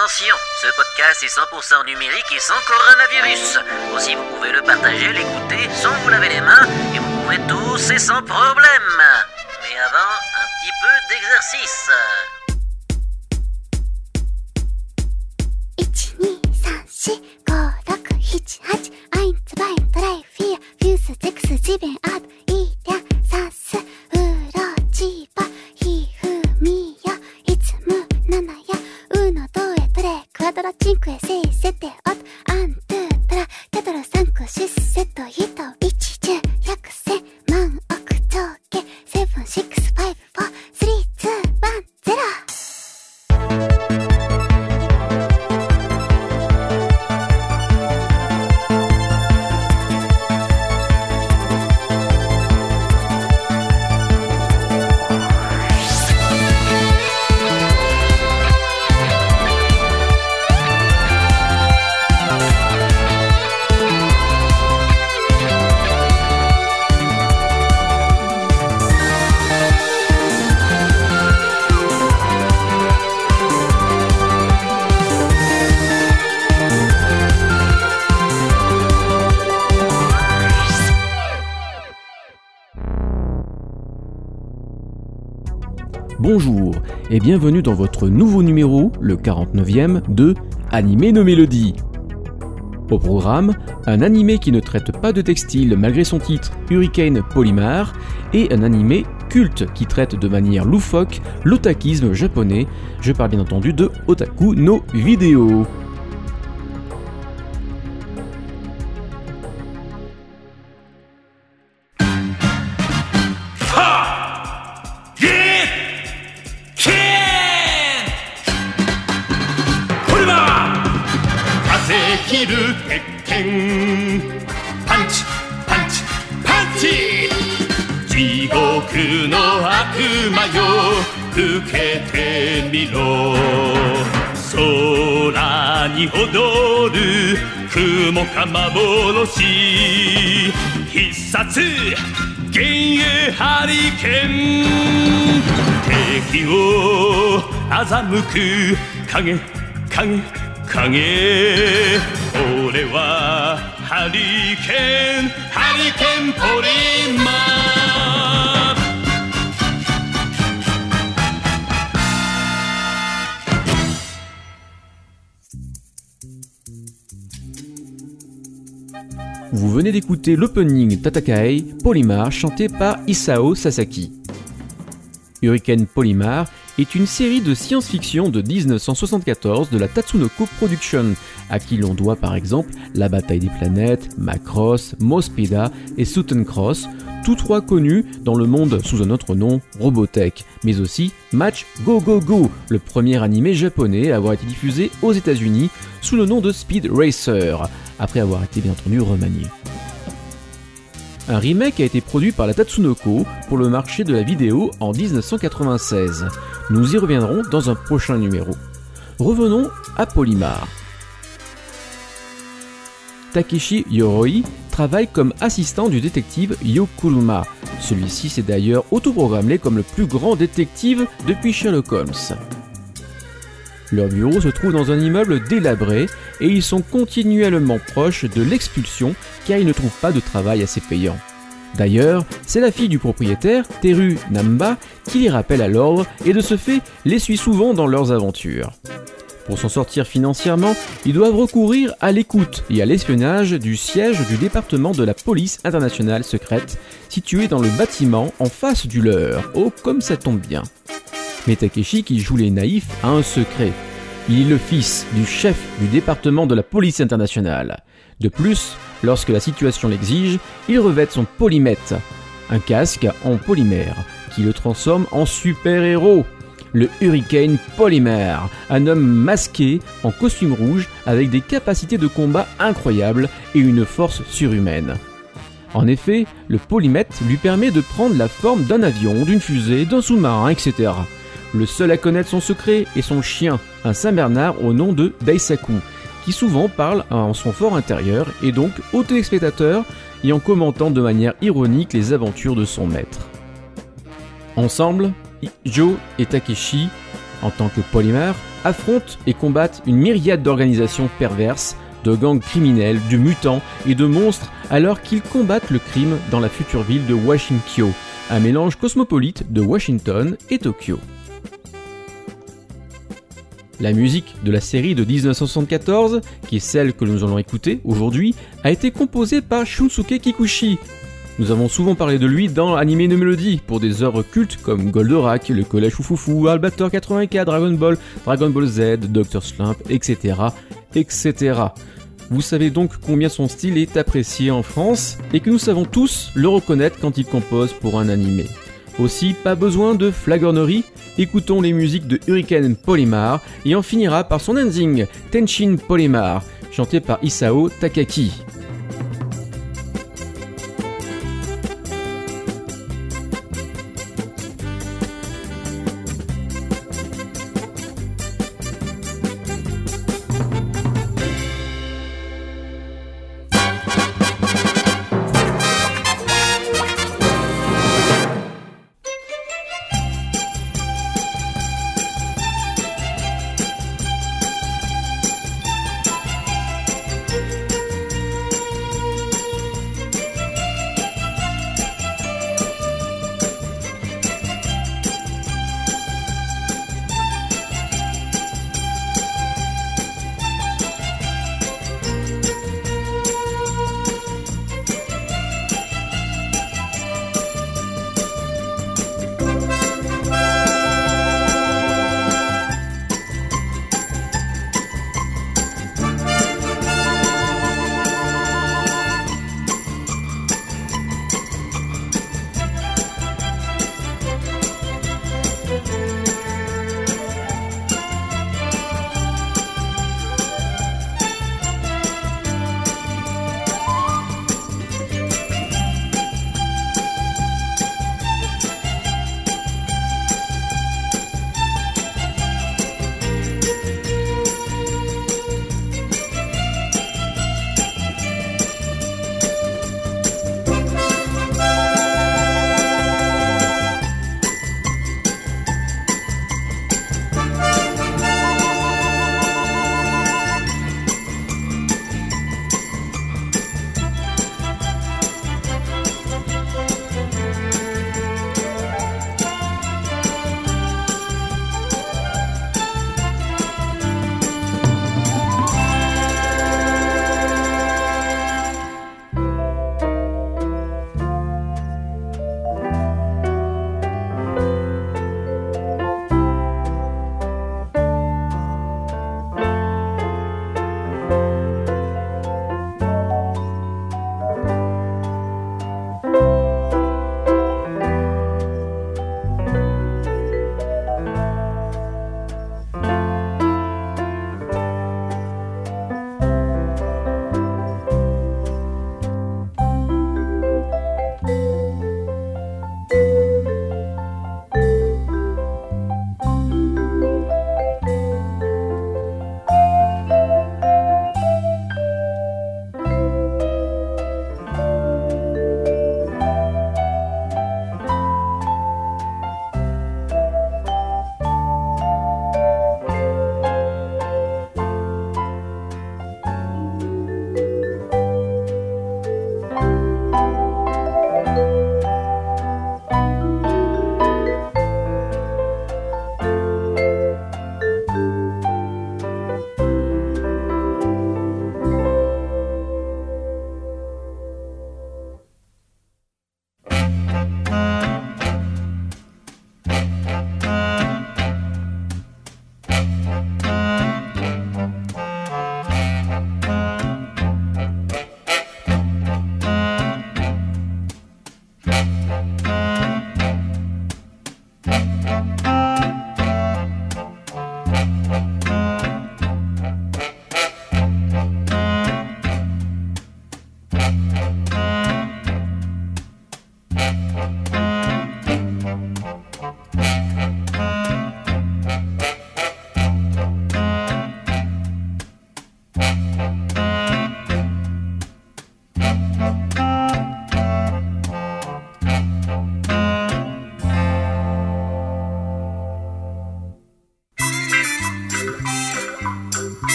Attention, ce podcast est 100% numérique et sans coronavirus. Aussi, vous pouvez le partager, l'écouter sans vous laver les mains et vous pouvez tous et sans problème. Mais avant, un petit peu d'exercice. 1 sí. Bonjour et bienvenue dans votre nouveau numéro, le 49e, de Animé nos mélodies. Au programme, un animé qui ne traite pas de textile malgré son titre Hurricane Polymar et un animé culte qui traite de manière loufoque l'otakisme japonais. Je parle bien entendu de Otaku no Video. みろ。空に踊る雲か幻。必殺幻影ハリケーン敵を欺く。影影影。俺はハリケーンハリケーンポリマー Vous venez d'écouter l'opening Tatakae Polymar chanté par Isao Sasaki. Hurricane Polymar est une série de science-fiction de 1974 de la Tatsunoko Production, à qui l'on doit par exemple La Bataille des Planètes, Macross, Mospeda et Sutton Cross, tous trois connus dans le monde sous un autre nom, Robotech, mais aussi Match Go Go Go, le premier animé japonais à avoir été diffusé aux États-Unis sous le nom de Speed Racer, après avoir été bien entendu remanié. Un remake a été produit par la Tatsunoko pour le marché de la vidéo en 1996. Nous y reviendrons dans un prochain numéro. Revenons à Polymar. Takeshi Yoroi travaille comme assistant du détective Yokuruma. Celui-ci s'est d'ailleurs autoprogrammé comme le plus grand détective depuis Sherlock Holmes. Leur bureau se trouve dans un immeuble délabré et ils sont continuellement proches de l'expulsion car ils ne trouvent pas de travail assez payant. D'ailleurs, c'est la fille du propriétaire, Teru Namba, qui les rappelle à l'ordre et de ce fait les suit souvent dans leurs aventures. Pour s'en sortir financièrement, ils doivent recourir à l'écoute et à l'espionnage du siège du département de la police internationale secrète, situé dans le bâtiment en face du leur. Oh, comme ça tombe bien. Mais Takeshi, qui joue les naïfs, a un secret. Il est le fils du chef du département de la police internationale. De plus, lorsque la situation l'exige, il revêt son polymètre, un casque en polymère, qui le transforme en super-héros. Le Hurricane Polymère, un homme masqué en costume rouge avec des capacités de combat incroyables et une force surhumaine. En effet, le polymètre lui permet de prendre la forme d'un avion, d'une fusée, d'un sous-marin, etc. Le seul à connaître son secret est son chien, un Saint-Bernard au nom de Daisaku, qui souvent parle en son fort intérieur et donc au téléspectateur et en commentant de manière ironique les aventures de son maître. Ensemble, Joe et Takeshi En tant que polymère, affrontent et combattent une myriade d'organisations perverses, de gangs criminels, de mutants et de monstres alors qu'ils combattent le crime dans la future ville de Washington, un mélange cosmopolite de Washington et Tokyo. La musique de la série de 1974, qui est celle que nous allons écouter aujourd'hui, a été composée par Shunsuke Kikuchi. Nous avons souvent parlé de lui dans Anime no Melody pour des œuvres cultes comme Goldorak, le Collège Foufoufou, Albator 84, Dragon Ball, Dragon Ball Z, Dr. Slump, etc., etc. Vous savez donc combien son style est apprécié en France et que nous savons tous le reconnaître quand il compose pour un animé. Aussi, pas besoin de flagornerie, écoutons les musiques de Hurricane Polymar et on finira par son ending, Tenshin Polymar, chanté par Isao Takaki.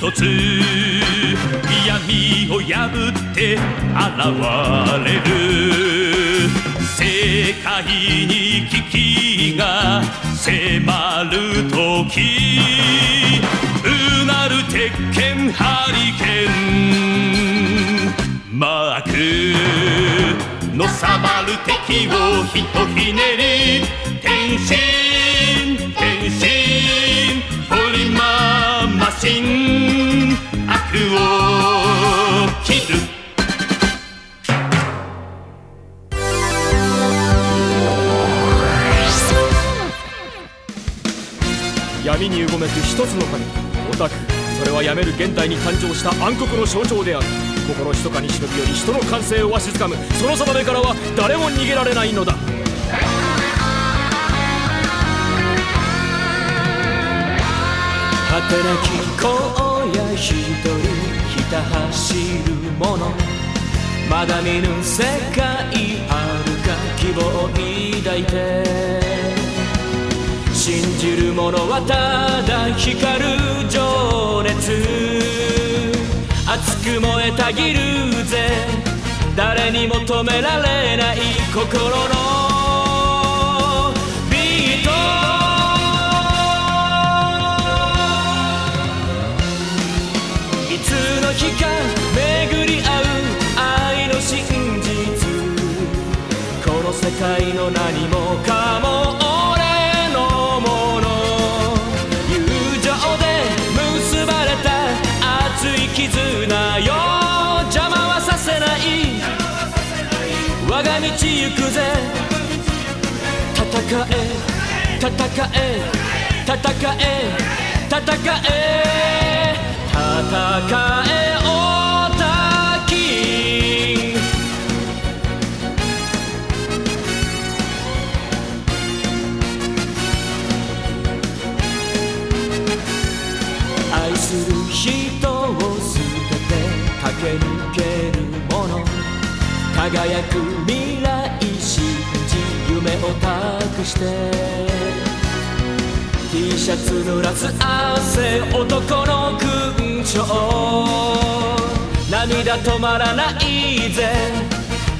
一つ闇を破って現れる世界に危機が迫る時うなる鉄拳ハリケーンマークのさばる敵をひとひねり闇にうごめく一つの神。オタク。それはやめる現代に誕生した暗黒の象徴である。心ひそかに忍び寄り人の感性をわしづかむ。その定めからは誰も逃げられないのだ。働き荒野一人ひた走る者。まだ見ぬ世界あるか。希望を抱いて。信じる者はただ光る情熱。熱く燃えたぎるぜ。誰にも止められない心のビート。いつの日か巡り合う愛の真実。この世界の何もかも戦え戦え。戦え。戦え。戦え。戦えオたき愛する人を捨てて駆け抜けるもの。輝く未来。を託して T シャツ濡らす汗男の勲章涙止まらないぜ。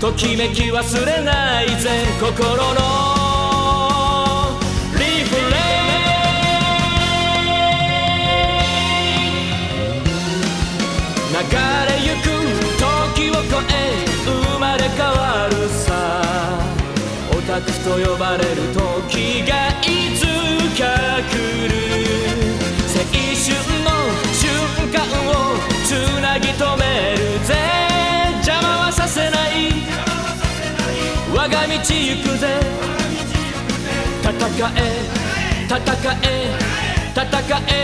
ときめき忘れないぜ。心のオタクと呼ばれる時がいつか来る青春の瞬間をつなぎ止めるぜ邪魔はさせない我が道行くぜ戦え戦え戦え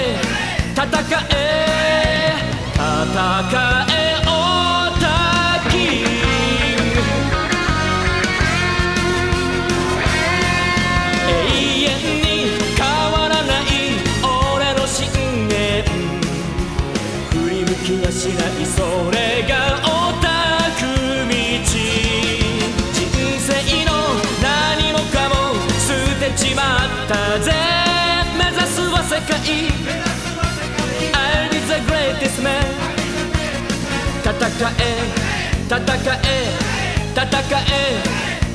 戦え戦えしないそれがオタク道人生の何もかも捨てちまったぜ。目指すは世界 I'll be the greatest man 戦え戦え戦え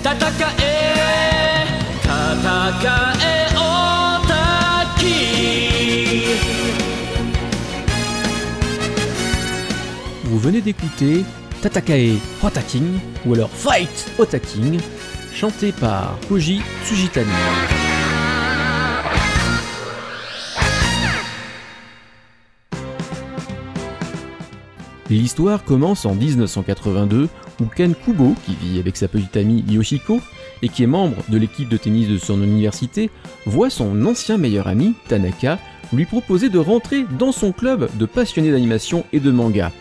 戦え戦えオタキ venez d'écouter Tatakae Hotaking ou alors Fight Hotaking, chanté par Koji Tsujitani. L'histoire commence en 1982 où Ken Kubo, qui vit avec sa petite amie Yoshiko et qui est membre de l'équipe de tennis de son université, voit son ancien meilleur ami, Tanaka, lui proposer de rentrer dans son club de passionnés d'animation et de manga.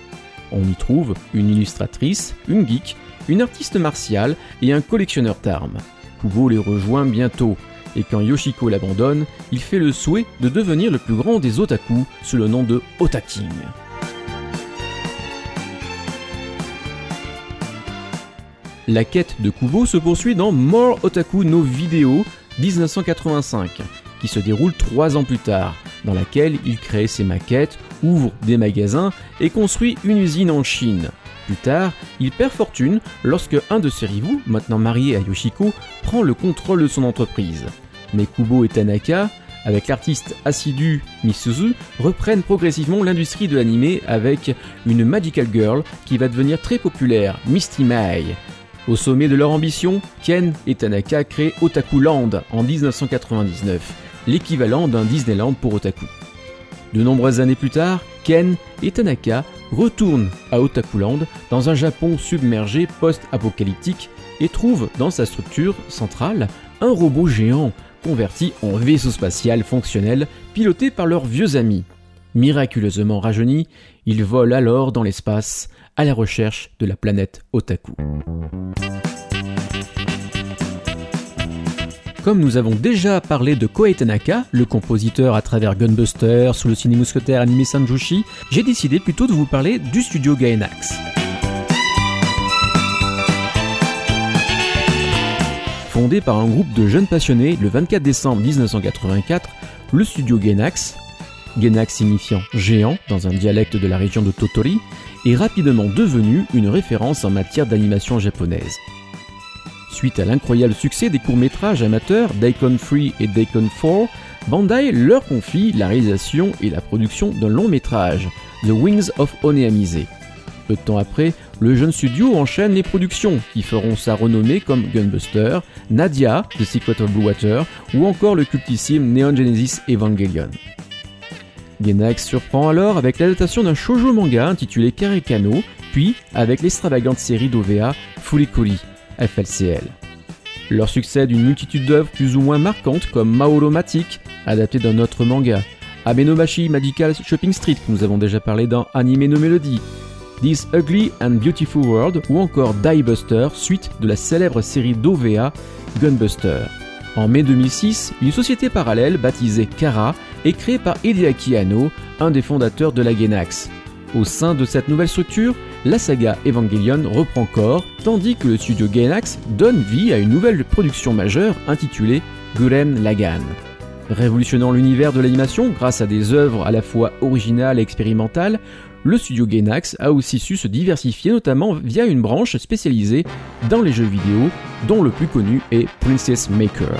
On y trouve une illustratrice, une geek, une artiste martiale et un collectionneur d'armes. Kubo les rejoint bientôt, et quand Yoshiko l'abandonne, il fait le souhait de devenir le plus grand des otaku sous le nom de Otaking. La quête de Kubo se poursuit dans More Otaku no Video 1985, qui se déroule trois ans plus tard, dans laquelle il crée ses maquettes, ouvre des magasins et construit une usine en Chine. Plus tard, il perd fortune lorsque un de ses rivaux, maintenant marié à Yoshiko, prend le contrôle de son entreprise. Mais Kubo et Tanaka, avec l'artiste assidu Misuzu, reprennent progressivement l'industrie de l'anime avec une Magical Girl qui va devenir très populaire, Misty Mai. Au sommet de leur ambition, Ken et Tanaka créent Otaku Land en 1999, l'équivalent d'un Disneyland pour otaku. De nombreuses années plus tard, Ken et Tanaka retournent à Otakuland dans un Japon submergé post-apocalyptique et trouvent dans sa structure centrale un robot géant converti en vaisseau spatial fonctionnel piloté par leurs vieux amis. Miraculeusement rajeuni, ils volent alors dans l'espace à la recherche de la planète Otaku. Comme nous avons déjà parlé de Koei Tanaka, le compositeur à travers Gunbuster, sous le ciné mousquetaire animé Sanjushi, j'ai décidé plutôt de vous parler du studio Gainax. Fondé par un groupe de jeunes passionnés le 24 décembre 1984, le studio Gainax, Gainax signifiant géant dans un dialecte de la région de Totori, est rapidement devenu une référence en matière d'animation japonaise. Suite à l'incroyable succès des courts-métrages amateurs Daikon 3 et Daikon 4, Bandai leur confie la réalisation et la production d'un long métrage, The Wings of Oneamise. Peu de temps après, le jeune studio enchaîne les productions qui feront sa renommée comme Gunbuster, Nadia, The Secret of Blue Water ou encore le cultissime Neon Genesis Evangelion. Gainax surprend alors avec l'adaptation d'un shoujo manga intitulé Karekano, puis avec l'extravagante série d'OVA Furikuri, FLCL. Leur succès d'une multitude d'œuvres plus ou moins marquantes comme Maoromatic, adapté d'un autre manga, Abenomashi Magical Shopping Street que nous avons déjà parlé dans Anime no Melody, This Ugly and Beautiful World ou encore Die Buster, suite de la célèbre série d'OVA Gunbuster. En mai 2006, une société parallèle baptisée Kara est créée par Hideaki Anno, un des fondateurs de la Gainax. Au sein de cette nouvelle structure, la saga Evangelion reprend corps, tandis que le studio Gainax donne vie à une nouvelle production majeure intitulée Guren Lagan. Révolutionnant l'univers de l'animation grâce à des œuvres à la fois originales et expérimentales, le studio Gainax a aussi su se diversifier notamment via une branche spécialisée dans les jeux vidéo, dont le plus connu est Princess Maker.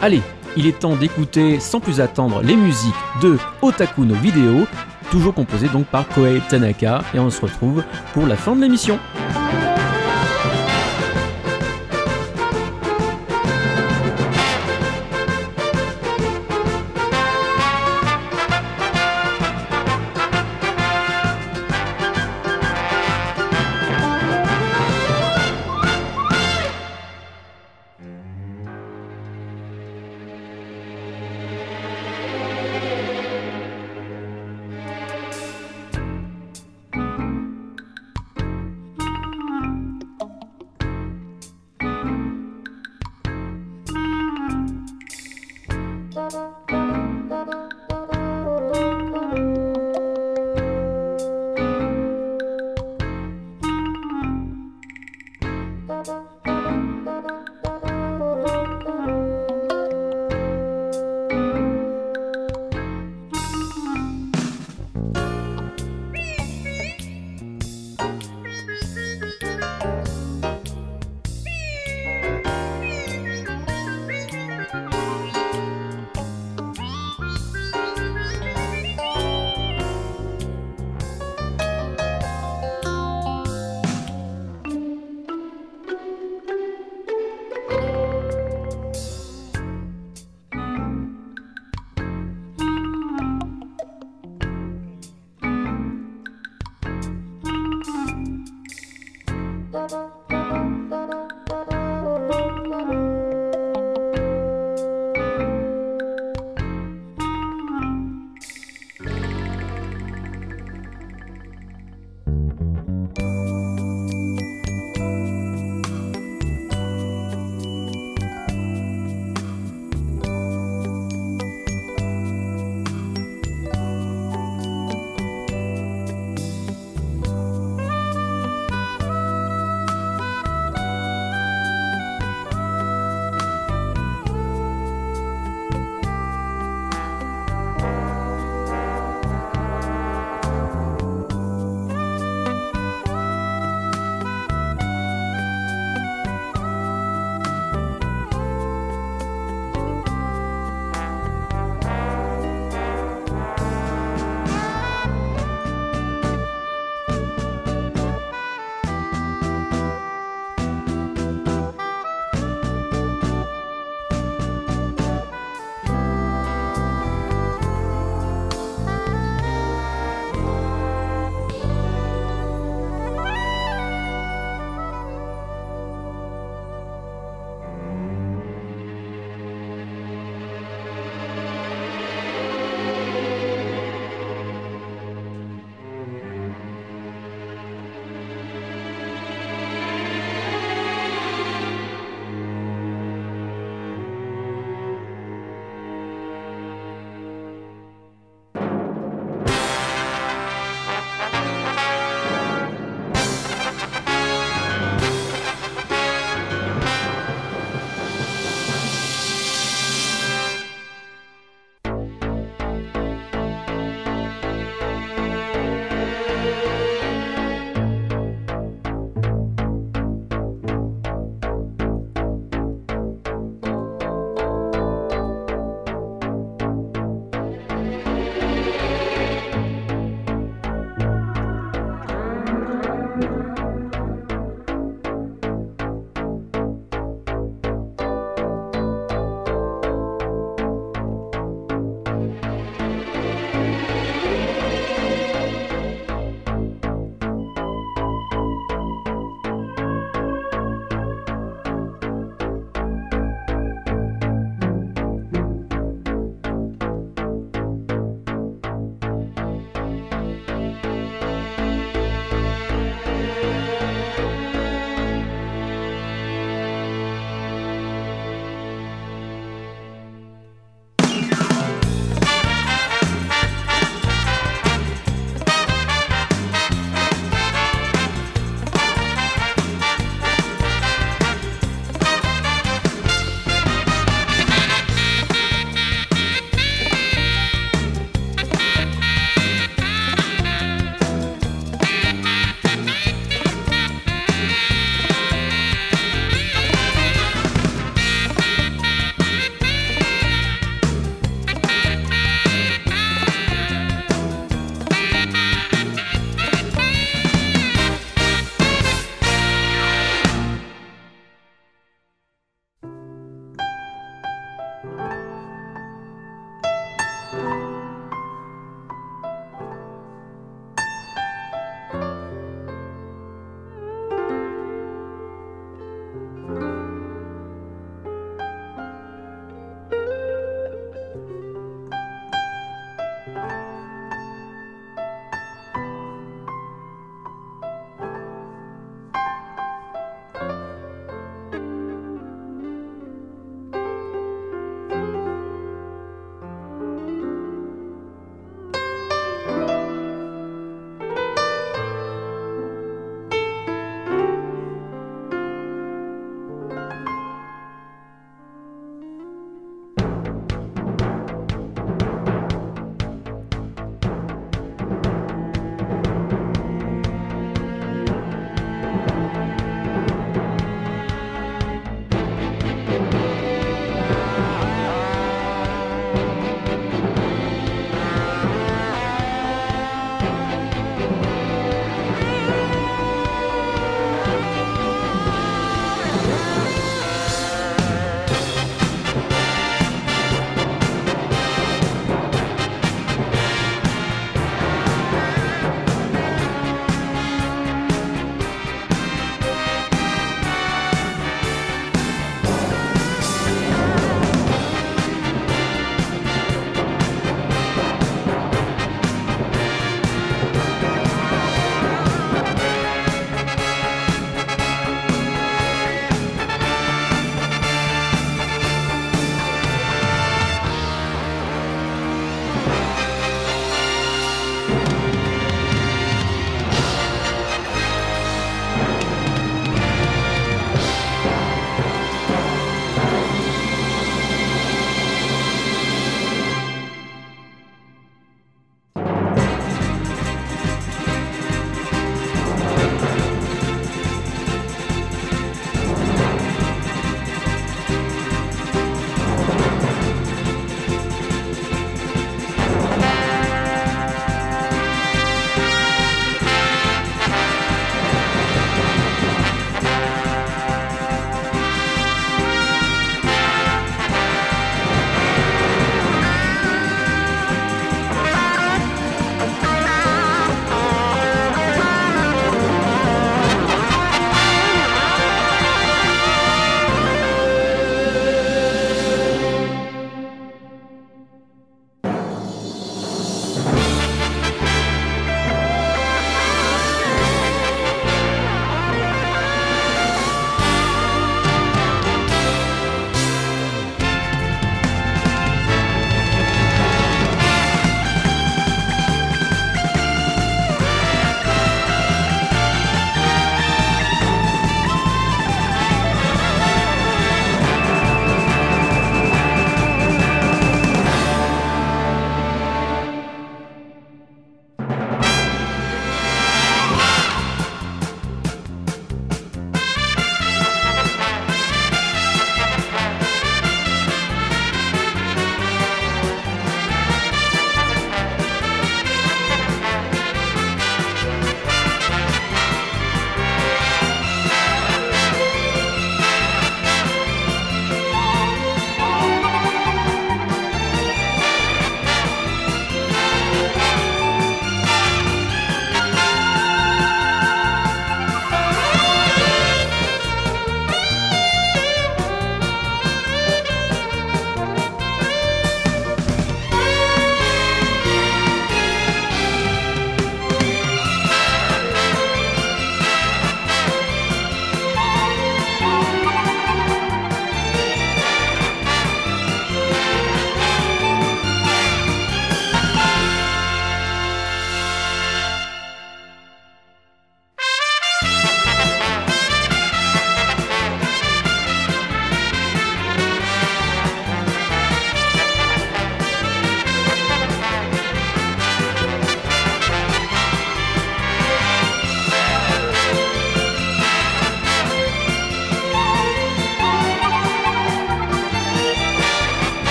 Allez, il est temps d'écouter sans plus attendre les musiques de Otaku no Video, toujours composées donc par Koei Tanaka, et on se retrouve pour la fin de l'émission.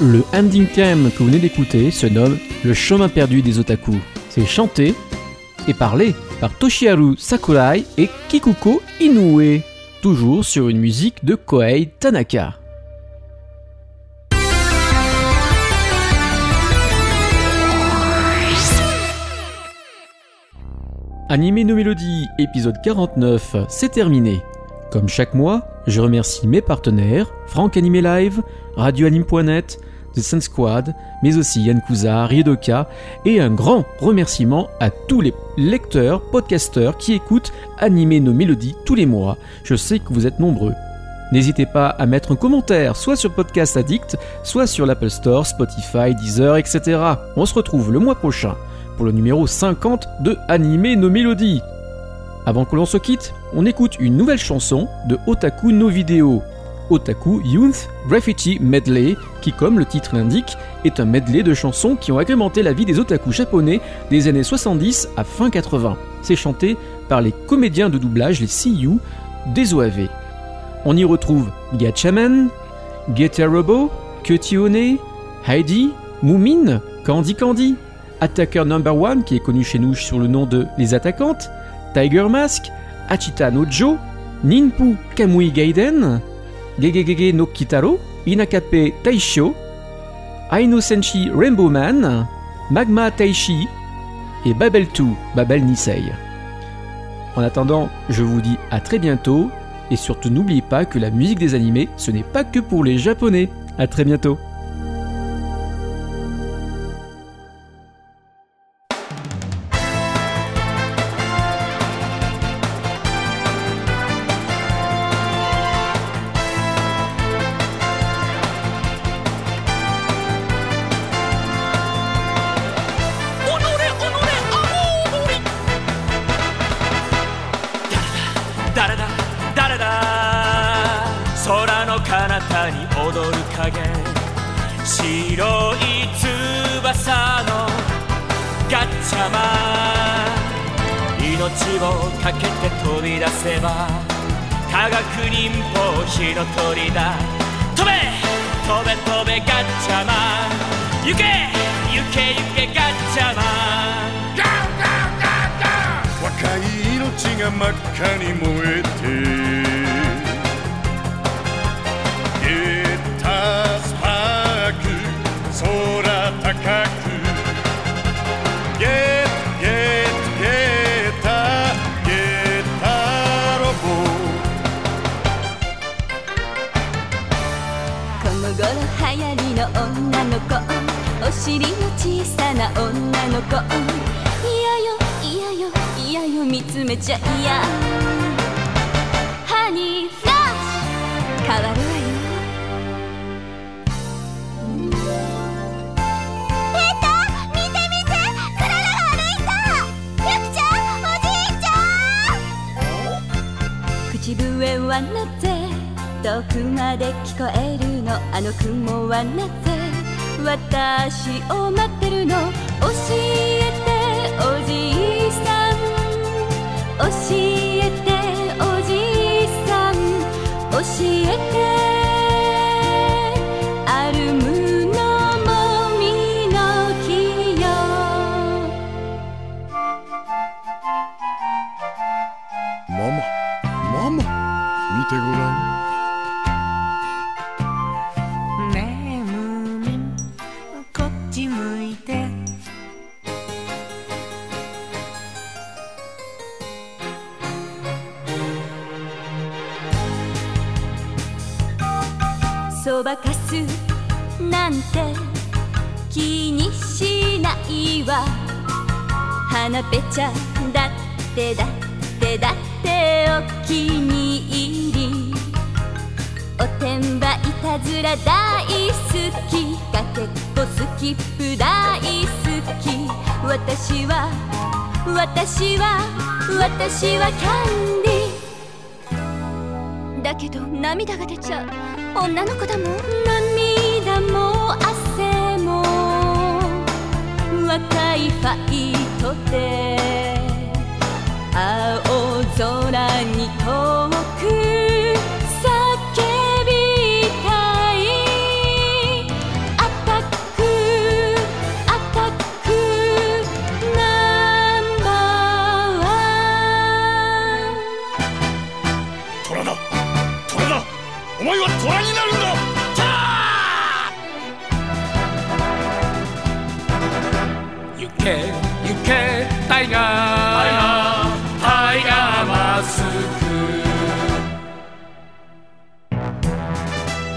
Le ending theme que vous venez d'écouter se nomme Le chemin perdu des otaku. C'est chanté et parlé par Toshiharu Sakurai et Kikuko Inoue, toujours sur une musique de Koei Tanaka. Animé No Mélodie, épisode 49, c'est terminé. Comme chaque mois, je remercie mes partenaires, Franck Animé Live, RadioAnime.net, The Sun Squad, mais aussi Yann Kuza, Riedoka, et un grand remerciement à tous les lecteurs, podcasteurs qui écoutent Animé nos mélodies tous les mois. Je sais que vous êtes nombreux. N'hésitez pas à mettre un commentaire, soit sur Podcast Addict, soit sur l'Apple Store, Spotify, Deezer, etc. On se retrouve le mois prochain pour le numéro 50 de Animé nos mélodies. Avant que l'on se quitte, on écoute une nouvelle chanson de Otaku no Video. Otaku Youth Graffiti Medley, qui comme le titre l'indique, est un medley de chansons qui ont agrémenté la vie des otaku japonais des années 70 à fin 80. C'est chanté par les comédiens de doublage, les CU, des OAV. On y retrouve Gatchaman, Robo, Kyutione, Heidi, Moomin, Candy Candy, Attacker Number One, qui est connu chez nous sur le nom de Les Attaquantes, Tiger Mask, Achita no Jo, Ninpu Kamui Gaiden, Gegegege no Kitaro, Inakape Taisho, Aino Senshi Rainbow Man, Magma Taishi et Babel 2, Babel Nisei. En attendant, je vous dis à très bientôt et surtout n'oubliez pas que la musique des animés, ce n'est pas que pour les japonais. À très bientôt. 彼方に踊る影。白い翼のガッチャマン。命をかけて飛び出せば科学忍法火の鳥だ。飛べ！飛べ飛べガッチャマン。行け！行け行けガッチャマン。若い命が真っ赤に燃えて。お尻の小さな女の子。いやよいやよいやよ見つめちゃ嫌ハニーフラッシュ変わる渋谷はなぜ遠くまで聞こえるの？あの雲はなぜ私を待ってるの？教えておじいさん。教えておじいさん。教えて。そばかすなんて気にしないわ。花ぺちゃだってだってだってお気に入り。おてんばいたずら大好き。かけっこスキップ大好き。私は私は私はキャンディー。だけど涙が出ちゃう。女の子だもん。涙も汗も若いファイトで。青空に飛ぶタイガータイガーマス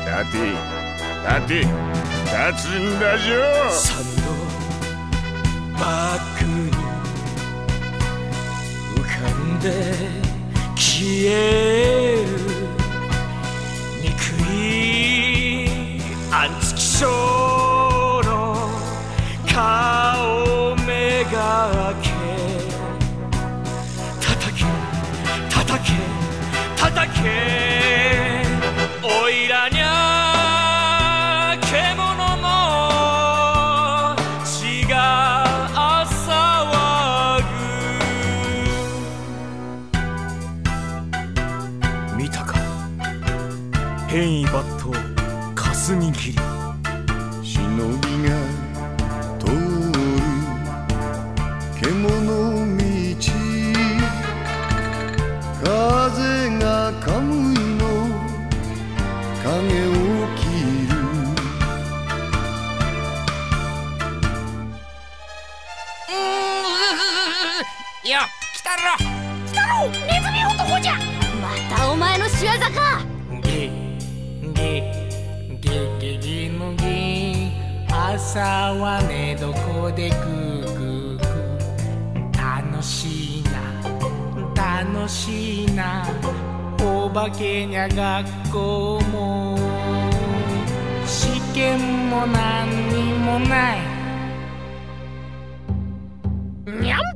ダティダティ立つんだよサンドバッグに浮かんで消える que oirán 来たろネズミ男じゃまたお前の仕業か。ゲゲゲゲゲのゲ朝は寝床でグーグーグー。楽しいな。楽しいな。お化けにゃ学校も。試験も何にもない。にゃん。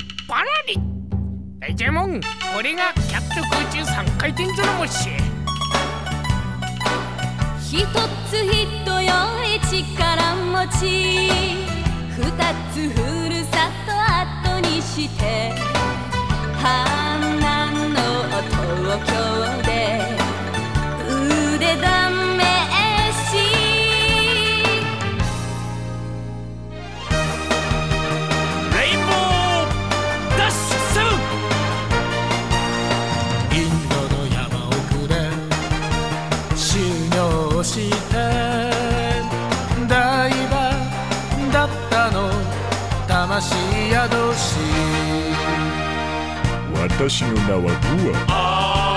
ジェモン俺がキャット空中三回転ゾロムシ一つ人より力持ち。二つふるさと後にして。花の東京で。腕試私の名はグア